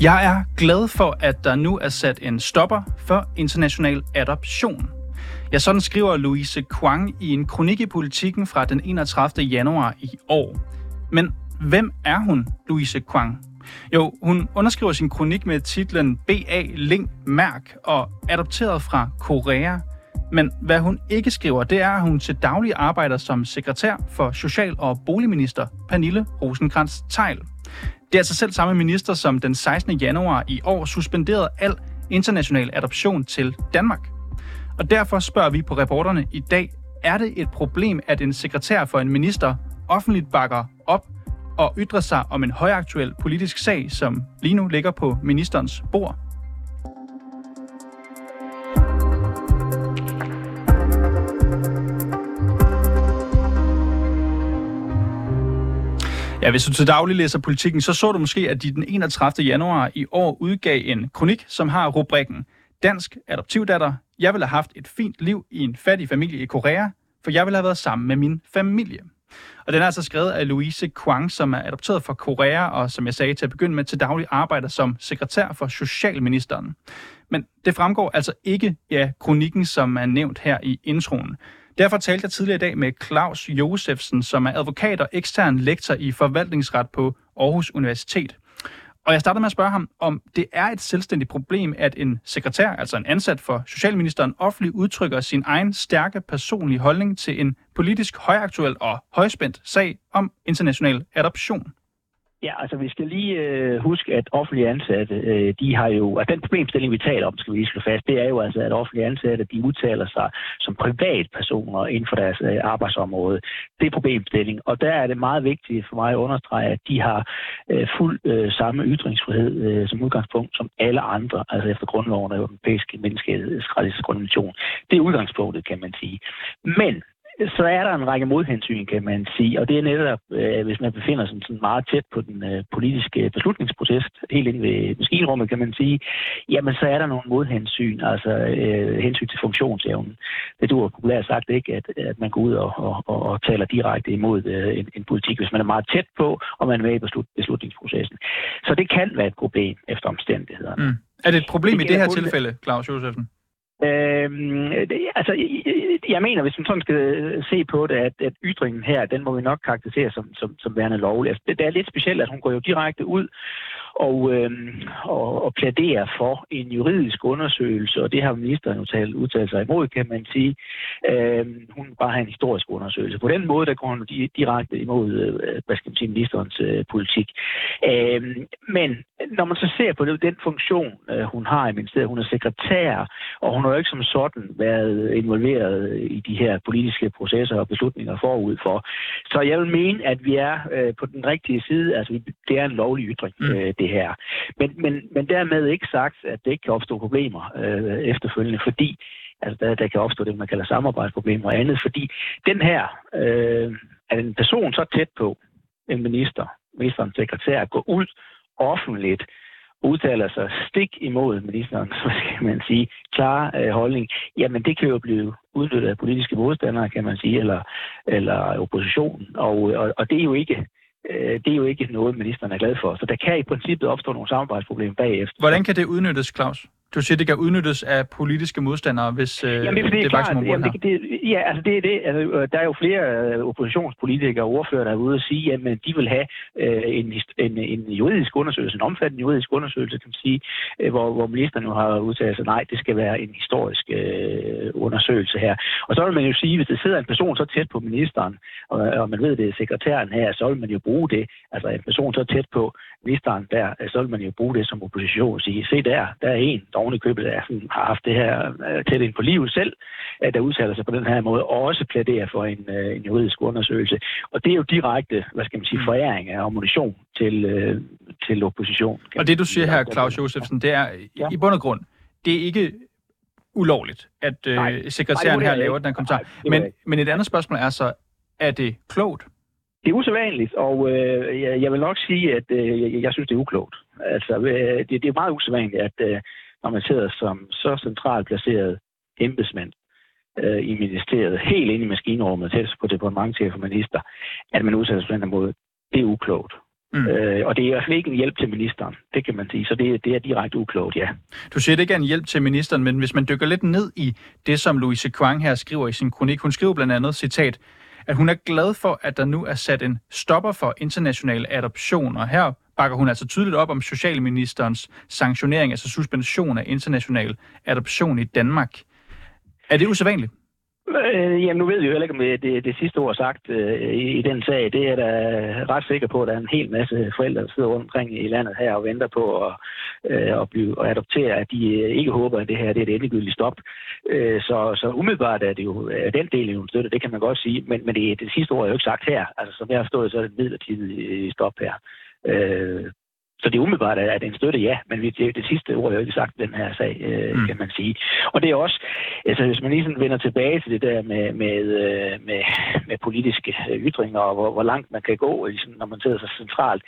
Jeg er glad for, at der nu er sat en stopper for international adoption. Ja, sådan skriver Louise Kwang i en kronik i politikken fra den 31. januar i år. Men hvem er hun, Louise Kwang? Jo, hun underskriver sin kronik med titlen B.A. Ling Mærk og adopteret fra Korea. Men hvad hun ikke skriver, det er, at hun til daglig arbejder som sekretær for Social- og Boligminister Pernille rosenkrantz teil det er altså selv samme minister, som den 16. januar i år suspenderede al international adoption til Danmark. Og derfor spørger vi på reporterne i dag, er det et problem, at en sekretær for en minister offentligt bakker op og ytrer sig om en højaktuel politisk sag, som lige nu ligger på ministerens bord? Ja, hvis du til daglig læser politikken, så så du måske, at de den 31. januar i år udgav en kronik, som har rubrikken Dansk adoptivdatter. Jeg ville have haft et fint liv i en fattig familie i Korea, for jeg ville have været sammen med min familie. Og den er altså skrevet af Louise Kwang, som er adopteret fra Korea, og som jeg sagde til at begynde med, til daglig arbejder som sekretær for Socialministeren. Men det fremgår altså ikke af kronikken, som er nævnt her i introen. Derfor talte jeg tidligere i dag med Claus Josefsen, som er advokat og ekstern lektor i forvaltningsret på Aarhus Universitet. Og jeg startede med at spørge ham, om det er et selvstændigt problem, at en sekretær, altså en ansat for Socialministeren, offentligt udtrykker sin egen stærke personlige holdning til en politisk højaktuel og højspændt sag om international adoption. Ja, altså vi skal lige øh, huske, at offentlige ansatte, øh, de har jo, at den problemstilling, vi taler om, skal vi lige slå fast, det er jo altså, at offentlige ansatte, de udtaler sig som privatpersoner inden for deres øh, arbejdsområde. Det er problemstilling, og der er det meget vigtigt for mig at understrege, at de har øh, fuld øh, samme ytringsfrihed øh, som udgangspunkt som alle andre, altså efter grundloven og den europæiske menneskerettighedskonvention. Det er udgangspunktet, kan man sige. Men så er der en række modhensyn, kan man sige, og det er netop, øh, hvis man befinder sig sådan meget tæt på den øh, politiske beslutningsproces, helt inde ved maskinrummet, kan man sige, jamen så er der nogle modhensyn, altså øh, hensyn til funktionsevnen. Det du har populært sagt ikke, at, at man går ud og, og, og, og taler direkte imod øh, en, en politik, hvis man er meget tæt på, og man er med i beslut, beslutningsprocessen. Så det kan være et problem efter omstændighederne. Mm. Er det et problem det i det her tilfælde, Claus Josefsen? Øhm, det, altså, jeg, jeg mener, hvis man sådan skal se på det, at, at ytringen her, den må vi nok karakterisere som, som, som værende lovlig. Altså, det, det er lidt specielt, at hun går jo direkte ud og, øh, og, og plæderer for en juridisk undersøgelse, og det har ministeren jo talt, udtalt sig imod, kan man sige. Øh, hun bare have en historisk undersøgelse. På den måde, der går hun direkte imod, øh, hvad skal man sige, ministerens øh, politik. Øh, men når man så ser på det, den funktion, øh, hun har i ministeriet, hun er sekretær, og hun har jo ikke som sådan været involveret i de her politiske processer og beslutninger forud for. Så jeg vil mene, at vi er øh, på den rigtige side. Altså, det er en lovlig ytring, mm. øh, det her. Men, men, men dermed ikke sagt, at det ikke kan opstå problemer øh, efterfølgende, fordi altså der, der kan opstå det, man kalder samarbejdsproblemer og andet, fordi den her, øh, at en person så tæt på en minister, ministerens sekretær, går ud offentligt udtaler sig stik imod ministerens, hvad skal man sige, klare øh, holdning, jamen det kan jo blive udnyttet af politiske modstandere, kan man sige, eller, eller oppositionen. Og, og, og det er jo ikke øh, det er jo ikke noget, ministeren er glad for. Så der kan i princippet opstå nogle samarbejdsproblemer bagefter. Hvordan kan det udnyttes, Claus? Du siger, det kan udnyttes af politiske modstandere, hvis øh, Jamen, det, det, det er klart, jamen, det, det, Ja, altså det er det. Altså, øh, der er jo flere øh, oppositionspolitikere og ordfører, der er ude og sige, at de vil have øh, en, en, en juridisk undersøgelse, en omfattende juridisk undersøgelse, kan man sige, øh, hvor, hvor ministeren nu har udtalt sig, nej, det skal være en historisk øh, undersøgelse her. Og så vil man jo sige, hvis der sidder en person så tæt på ministeren, og, og man ved, det er sekretæren her, så vil man jo bruge det, altså en person så tæt på ministeren der, så vil man jo bruge det som opposition og sige, se der, der er en, der oven i købet er, sådan, har haft det her øh, tæt ind på livet selv, øh, der udtaler sig på den her måde, og også plæderer for en, øh, en juridisk undersøgelse. Og det er jo direkte, hvad skal man sige, mm. foræring af ammunition til, øh, til opposition. Og det du siger her, Claus Josefsen, det er ja. i bund og grund, det er ikke ulovligt, at øh, sekretæren her laver den kommentar. Men, men et andet spørgsmål er så, er det klogt? Det er usædvanligt, og øh, jeg, jeg vil nok sige, at øh, jeg, jeg synes, det er uklogt. Altså, øh, det, det er meget usædvanligt, at øh, når man sidder som så centralt placeret embedsmand øh, i ministeriet, helt inde i maskinrummet, tæt på departementchef og minister, at man udsætter den måde, det er uklogt. Mm. Øh, og det er i hvert fald ikke en hjælp til ministeren, det kan man sige. Så det, det er direkte uklogt, ja. Du siger, det ikke er en hjælp til ministeren, men hvis man dykker lidt ned i det, som Louise Kwang her skriver i sin kronik, hun skriver blandt andet, citat, at hun er glad for, at der nu er sat en stopper for international adoption, og her bakker hun altså tydeligt op om socialministerens sanktionering, altså suspension af international adoption i Danmark. Er det usædvanligt? Øh, jamen, nu ved vi jo heller ikke, om det, det, det sidste ord sagt øh, i, i den sag. Det er da ret sikker på, at der er en hel masse forældre, der sidder rundt omkring i landet her og venter på at, øh, at blive at adoptere, at de øh, ikke håber, at det her det er et endegyldigt stop. Øh, så, så umiddelbart er det jo er den del jo støtte, det kan man godt sige. Men, men det, det sidste ord er jo ikke sagt her. Altså, som jeg har forstået, så er det et midlertidigt øh, stop her. Øh, så det er umiddelbart, at det en støtte, ja, men det, det sidste ord er jo ikke sagt i den her sag, øh, mm. kan man sige. Og det er også, altså hvis man lige sådan vender tilbage til det der med, med, øh, med, med politiske ytringer, og hvor, hvor langt man kan gå, ligesom, når man sidder så centralt.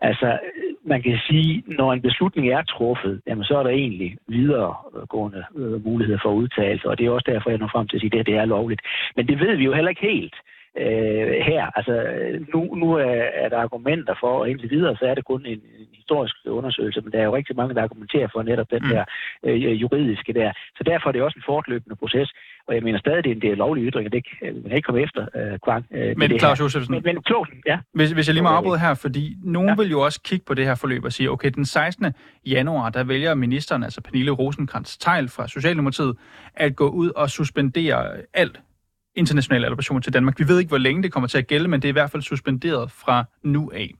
Altså, man kan sige, når en beslutning er truffet, jamen så er der egentlig videregående øh, muligheder for udtalelse, og det er også derfor, jeg når frem til at sige, at det, det er lovligt. Men det ved vi jo heller ikke helt øh, her. Altså, nu, nu er, er der argumenter for, og indtil videre, så er det kun en, en historisk undersøgelse, men der er jo rigtig mange, der argumenterer for netop den mm. der øh, juridiske der. Så derfor er det også en fortløbende proces, og jeg mener stadig, det er en del lovlige ytringer, det kan, man kan ikke komme efter øh, Kvang. Øh, men Claus Josefsen, men, men, klogen, ja. Hvis, hvis jeg lige må afbryde her, fordi nogen ja. vil jo også kigge på det her forløb og sige, okay, den 16. januar, der vælger ministeren, altså Pernille rosenkrantz teil fra Socialdemokratiet, at gå ud og suspendere alt international adoption til Danmark. Vi ved ikke, hvor længe det kommer til at gælde, men det er i hvert fald suspenderet fra nu af.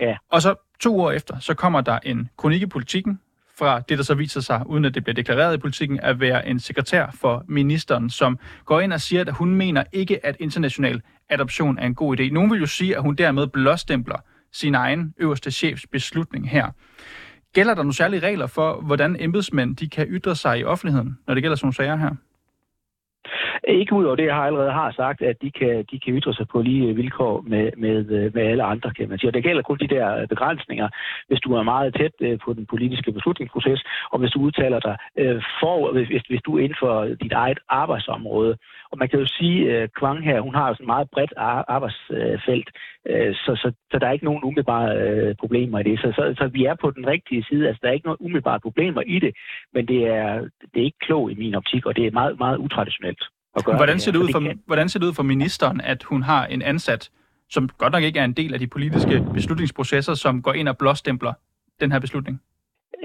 Ja. Og så to år efter, så kommer der en kronik i politikken fra det, der så viser sig, uden at det bliver deklareret i politikken, at være en sekretær for ministeren, som går ind og siger, at hun mener ikke, at international adoption er en god idé. Nogen vil jo sige, at hun dermed blåstempler sin egen øverste chefs beslutning her. Gælder der nogle særlige regler for, hvordan embedsmænd de kan ytre sig i offentligheden, når det gælder sådan nogle sager her? Ikke ud over det, jeg har allerede har sagt, at de kan, de kan ytre sig på lige øh, vilkår med, med, øh, med alle andre, kan man sige. Og det gælder kun de der øh, begrænsninger, hvis du er meget tæt på den politiske beslutningsproces, og hvis du udtaler dig for, hvis, hvis du er inden for dit eget arbejdsområde. Og man kan jo sige, at Kvang her, hun har sådan et meget bredt arbejdsfelt, så, så, så der er ikke nogen umiddelbare problemer i det. Så, så, så vi er på den rigtige side. Altså, der er ikke nogen umiddelbare problemer i det, men det er, det er ikke klogt i min optik, og det er meget, meget utraditionelt at gøre hvordan ser det, ud for, kan... hvordan ser det ud for ministeren, at hun har en ansat, som godt nok ikke er en del af de politiske beslutningsprocesser, som går ind og blåstempler den her beslutning?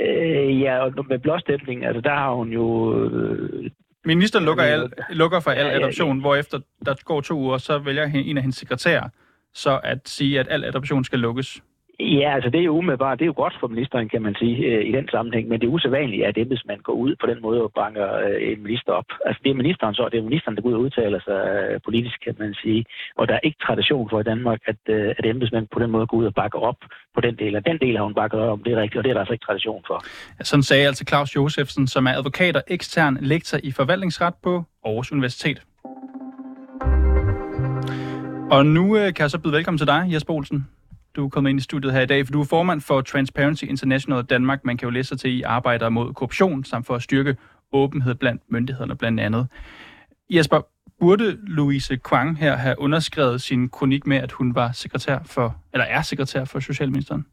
Øh, ja, og med blåstempling, altså der har hun jo... Øh, Ministeren lukker, al, lukker for al adoption, ja, ja. hvorefter der går to uger, så vælger en af hendes sekretærer så at sige, at al adoption skal lukkes. Ja, altså det er jo umiddelbart, det er jo godt for ministeren, kan man sige, øh, i den sammenhæng, men det er usædvanligt, at embedsmand går ud på den måde og banker øh, en minister op. Altså det er ministeren så, det er ministeren, der går ud og udtaler sig øh, politisk, kan man sige, og der er ikke tradition for i Danmark, at, at embedsmænd på den måde går ud og bakker op på den del. Og den del har hun bakket op om, det er rigtigt, og det er der altså ikke tradition for. Ja, sådan sagde altså Claus Josefsen, som er advokat og ekstern lektor i forvaltningsret på Aarhus Universitet. Og nu øh, kan jeg så byde velkommen til dig, Jesper Olsen du er kommet ind i studiet her i dag, for du er formand for Transparency International Danmark. Man kan jo læse sig til, I arbejder mod korruption, samt for at styrke åbenhed blandt myndighederne blandt andet. Jesper, burde Louise Kwang her have underskrevet sin kronik med, at hun var sekretær for, eller er sekretær for Socialministeren?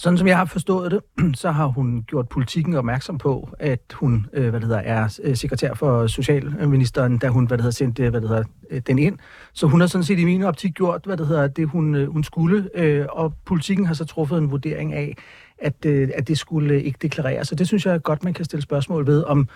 Sådan som jeg har forstået det, så har hun gjort politikken opmærksom på, at hun øh, hvad det hedder, er øh, sekretær for Socialministeren, da hun hvad det hedder, sendte øh, hvad det hedder, øh, den ind. Så hun har sådan set i min optik gjort hvad det, hedder, det hun, hun skulle, og politikken har så truffet en vurdering af, at, at det skulle ikke deklareres. Så det synes jeg godt, man kan stille spørgsmål ved, om,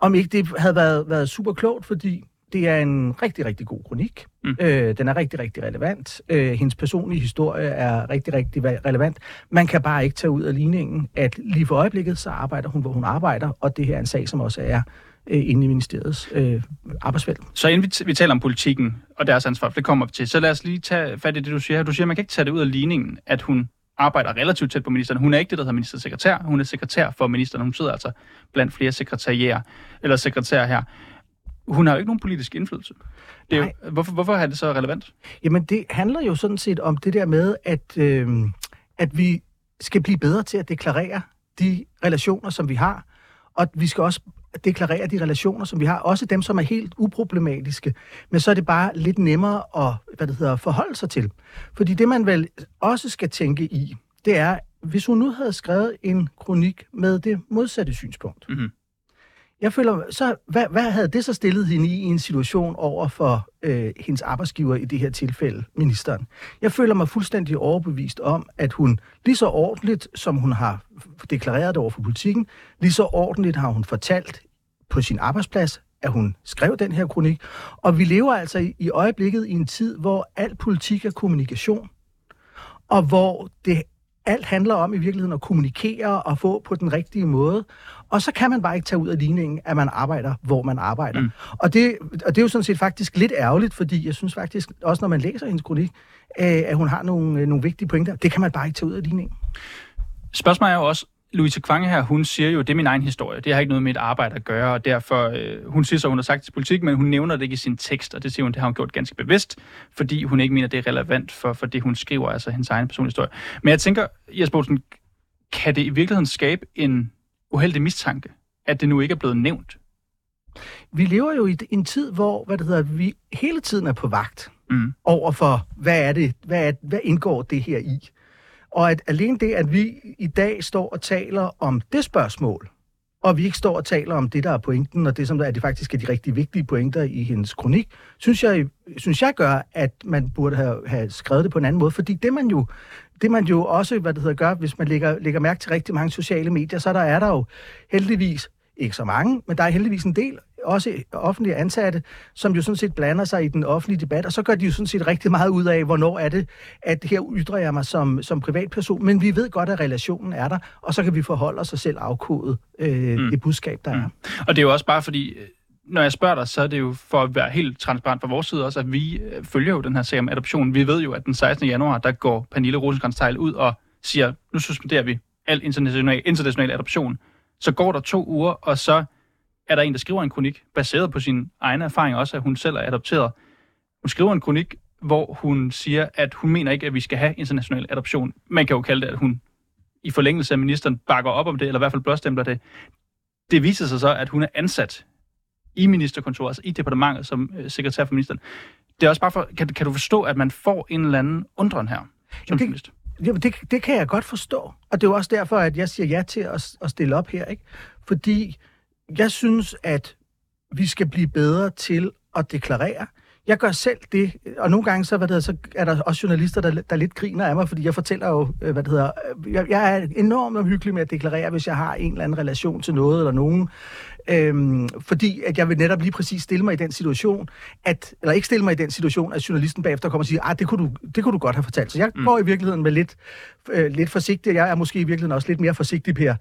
om ikke det havde været, været super klogt, fordi det er en rigtig, rigtig god kronik. Mm. Øh, den er rigtig, rigtig relevant. Øh, hendes personlige historie er rigtig, rigtig relevant. Man kan bare ikke tage ud af ligningen, at lige for øjeblikket, så arbejder hun, hvor hun arbejder, og det her er en sag, som også er øh, inde i ministeriets øh, arbejdsfelt. Så inden vi, vi taler om politikken og deres ansvar, for det kommer vi til, så lad os lige tage fat i det, du siger her. Du siger, at man kan ikke tage det ud af ligningen, at hun arbejder relativt tæt på ministeren. Hun er ikke det, der hedder ministersekretær. Hun er sekretær for ministeren. Hun sidder altså blandt flere sekretærer eller sekretærer her. Hun har jo ikke nogen politisk indflydelse. Det er jo, hvorfor, hvorfor er det så relevant? Jamen, det handler jo sådan set om det der med, at, øh, at vi skal blive bedre til at deklarere de relationer, som vi har. Og vi skal også deklarere de relationer, som vi har, også dem, som er helt uproblematiske, men så er det bare lidt nemmere at hvad det hedder, forholde sig til. Fordi det, man vel også skal tænke i, det er, hvis hun nu havde skrevet en kronik med det modsatte synspunkt, mm-hmm. Jeg føler, så hvad, hvad havde det så stillet hende i, i en situation over for øh, hendes arbejdsgiver i det her tilfælde, ministeren? Jeg føler mig fuldstændig overbevist om, at hun lige så ordentligt, som hun har deklareret det over for politikken, lige så ordentligt har hun fortalt på sin arbejdsplads, at hun skrev den her kronik. Og vi lever altså i, i øjeblikket i en tid, hvor al politik er kommunikation, og hvor det alt handler om i virkeligheden at kommunikere og få på den rigtige måde. Og så kan man bare ikke tage ud af ligningen, at man arbejder, hvor man arbejder. Mm. Og, det, og det er jo sådan set faktisk lidt ærgerligt, fordi jeg synes faktisk, også når man læser hendes kronik, øh, at hun har nogle, øh, nogle vigtige pointer. Det kan man bare ikke tage ud af ligningen. Spørgsmålet er jo også, Louise Kvange her, hun siger jo, det er min egen historie. Det har ikke noget med et arbejde at gøre, og derfor, øh, hun siger så, hun har sagt til politik, men hun nævner det ikke i sin tekst, og det siger hun, det har hun gjort ganske bevidst, fordi hun ikke mener, det er relevant for, for det, hun skriver, altså hendes egen personlige historie. Men jeg tænker, Jesper Olsen, kan det i virkeligheden skabe en uheldig mistanke, at det nu ikke er blevet nævnt? Vi lever jo i en tid, hvor hvad det hedder, vi hele tiden er på vagt mm. over for, hvad er det, hvad, er, hvad indgår det her i? Og at alene det, at vi i dag står og taler om det spørgsmål, og vi ikke står og taler om det, der er pointen, og det, som der er det faktisk er de rigtig vigtige pointer i hendes kronik, synes jeg, synes jeg gør, at man burde have, have skrevet det på en anden måde. Fordi det man jo, det man jo også hvad det hedder, gør, hvis man lægger, lægger mærke til rigtig mange sociale medier, så der er der jo heldigvis ikke så mange, men der er heldigvis en del, også offentlige ansatte, som jo sådan set blander sig i den offentlige debat, og så gør de jo sådan set rigtig meget ud af, hvornår er det, at her ytrer jeg mig som, som privatperson, men vi ved godt, at relationen er der, og så kan vi forholde os selv afkodet øh, mm. det budskab, der mm. er. Og det er jo også bare fordi, øh, når jeg spørger dig, så er det jo for at være helt transparent fra vores side også, at vi øh, følger jo den her sag om adoption. Vi ved jo, at den 16. januar, der går Pernille rosenkrantz ud og siger, nu suspenderer vi al international, international adoption. Så går der to uger, og så er der en, der skriver en kronik, baseret på sin egen erfaring også, at hun selv er adopteret. Hun skriver en kronik, hvor hun siger, at hun mener ikke, at vi skal have international adoption. Man kan jo kalde det, at hun i forlængelse af ministeren bakker op om det, eller i hvert fald blåstempler det. Det viser sig så, at hun er ansat i ministerkontoret, altså i departementet som øh, sekretær for ministeren. Det er også bare for, kan, kan du forstå, at man får en eller anden undren her som Jamen det, Jamen det, det kan jeg godt forstå. Og det er jo også derfor, at jeg siger ja til at, at stille op her. Ikke? Fordi jeg synes, at vi skal blive bedre til at deklarere. Jeg gør selv det, og nogle gange så, hvad det hedder, så er der også journalister, der, der lidt griner af mig, fordi jeg fortæller jo, øh, hvad det hedder, øh, jeg, jeg er enormt omhyggelig med at deklarere, hvis jeg har en eller anden relation til noget eller nogen. Øhm, fordi at jeg vil netop lige præcis stille mig i den situation, at, eller ikke stille mig i den situation, at journalisten bagefter kommer og siger, ah, det kunne du, det kunne du godt have fortalt. Så jeg mm. går i virkeligheden med lidt, øh, lidt forsigtig. Jeg er måske i virkeligheden også lidt mere forsigtig, Per,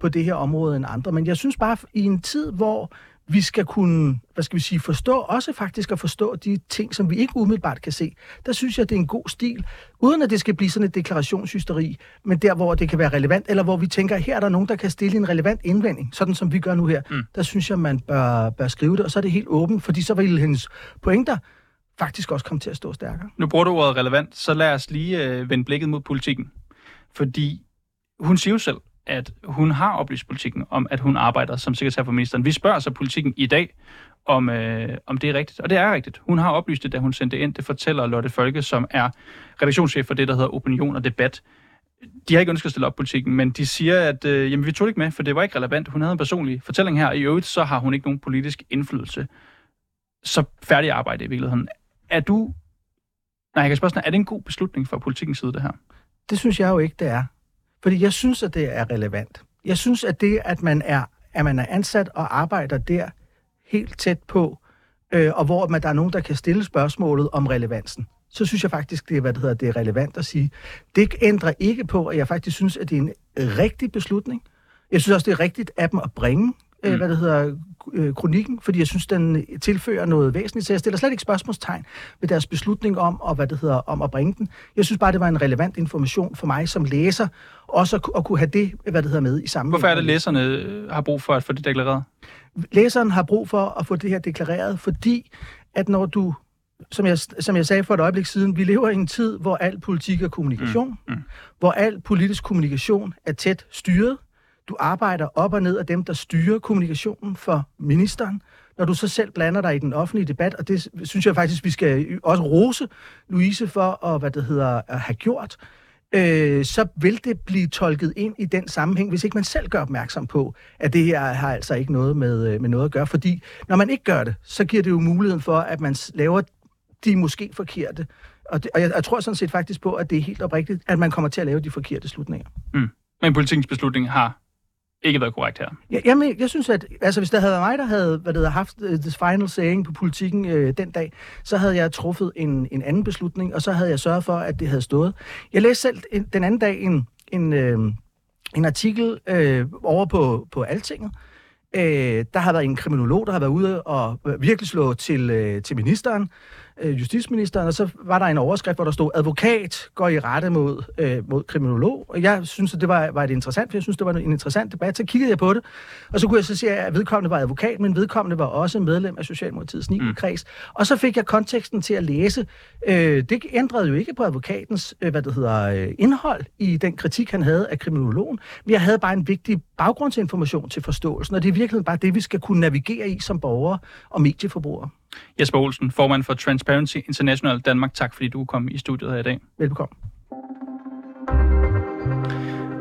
på det her område end andre. Men jeg synes bare, i en tid, hvor vi skal kunne, hvad skal vi sige, forstå, også faktisk at forstå de ting, som vi ikke umiddelbart kan se. Der synes jeg, det er en god stil, uden at det skal blive sådan et deklarationshysteri, men der, hvor det kan være relevant, eller hvor vi tænker, her er der nogen, der kan stille en relevant indvending, sådan som vi gør nu her. Mm. Der synes jeg, man bør, bør skrive det, og så er det helt åbent, fordi så vil hendes pointer faktisk også komme til at stå stærkere. Nu bruger du ordet relevant, så lad os lige øh, vende blikket mod politikken. Fordi hun siger jo selv, at hun har oplyst politikken om, at hun arbejder som sekretær for ministeren. Vi spørger så politikken i dag, om, øh, om det er rigtigt. Og det er rigtigt. Hun har oplyst det, da hun sendte ind. Det fortæller Lotte Folke, som er redaktionschef for det, der hedder Opinion og Debat. De har ikke ønsket at stille op politikken, men de siger, at øh, jamen, vi tog det ikke med, for det var ikke relevant. Hun havde en personlig fortælling her. I øvrigt, så har hun ikke nogen politisk indflydelse. Så færdig arbejde i virkeligheden. Er du... Nej, jeg kan spørge sådan, er det en god beslutning fra politikens side, det her? Det synes jeg jo ikke, det er. Fordi jeg synes, at det er relevant. Jeg synes, at det, at man er, at man er ansat og arbejder der helt tæt på, øh, og hvor man, der er nogen, der kan stille spørgsmålet om relevansen, så synes jeg faktisk, det er, hvad det hedder, det er relevant at sige. Det ændrer ikke på, at jeg faktisk synes, at det er en rigtig beslutning. Jeg synes også, det er rigtigt af dem at bringe Øh, mm. hvad det hedder, øh, kronikken, fordi jeg synes, den tilfører noget væsentligt. Så jeg stiller slet ikke spørgsmålstegn ved deres beslutning om, og hvad det hedder, om at bringe den. Jeg synes bare, det var en relevant information for mig som læser, også at, at kunne have det, hvad det hedder, med i samme. Hvorfor er det, læserne øh, har brug for at få det deklareret? Læseren har brug for at få det her deklareret, fordi at når du som jeg, som jeg sagde for et øjeblik siden, vi lever i en tid, hvor al politik er kommunikation, mm. Mm. hvor al politisk kommunikation er tæt styret, du arbejder op og ned af dem, der styrer kommunikationen for ministeren, når du så selv blander dig i den offentlige debat, og det synes jeg faktisk, vi skal også rose Louise for at, hvad det hedder, at have gjort, øh, så vil det blive tolket ind i den sammenhæng, hvis ikke man selv gør opmærksom på, at det her har altså ikke noget med, øh, med noget at gøre. Fordi når man ikke gør det, så giver det jo muligheden for, at man laver de måske forkerte. Og, det, og jeg, jeg tror sådan set faktisk på, at det er helt oprigtigt, at man kommer til at lave de forkerte slutninger. Mm. Men politikens beslutning har ikke været korrekt her. Ja, jamen, jeg synes, at altså, hvis der havde været mig, der havde hvad det hedder, haft uh, this final saying på politikken uh, den dag, så havde jeg truffet en, en anden beslutning, og så havde jeg sørget for, at det havde stået. Jeg læste selv en, den anden dag en, en, uh, en artikel uh, over på, på Altinget, Øh, der har været en kriminolog, der har været ude og virkelig slå til, øh, til ministeren, øh, justitsministeren, og så var der en overskrift, hvor der stod, advokat går i rette mod, øh, mod kriminolog. Og jeg synes, at det var, var et interessant, for jeg synes, det var en interessant debat. Så kiggede jeg på det, og så kunne jeg så se, at vedkommende var advokat, men vedkommende var også medlem af Socialdemokratiets 9. Mm. kreds. Og så fik jeg konteksten til at læse. Øh, det ændrede jo ikke på advokatens øh, hvad det hedder, øh, indhold i den kritik, han havde af kriminologen. Vi havde bare en vigtig baggrundsinformation til forståelsen, og det er virkelig bare det, vi skal kunne navigere i som borgere og medieforbrugere. Jesper Olsen, formand for Transparency International Danmark. Tak fordi du kom i studiet her i dag. Velkommen.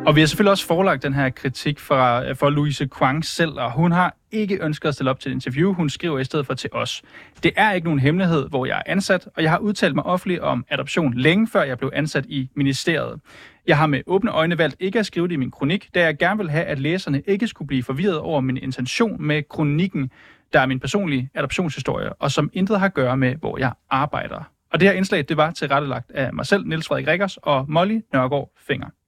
Og vi har selvfølgelig også forelagt den her kritik fra, for Louise Kwang selv, og hun har ikke ønsket at stille op til et interview. Hun skriver i stedet for til os. Det er ikke nogen hemmelighed, hvor jeg er ansat, og jeg har udtalt mig offentligt om adoption længe før jeg blev ansat i ministeriet. Jeg har med åbne øjne valgt ikke at skrive det i min kronik, da jeg gerne vil have, at læserne ikke skulle blive forvirret over min intention med kronikken, der er min personlige adoptionshistorie, og som intet har at gøre med, hvor jeg arbejder. Og det her indslag, det var tilrettelagt af mig selv, Niels Frederik Rikkers og Molly Nørgaard Finger.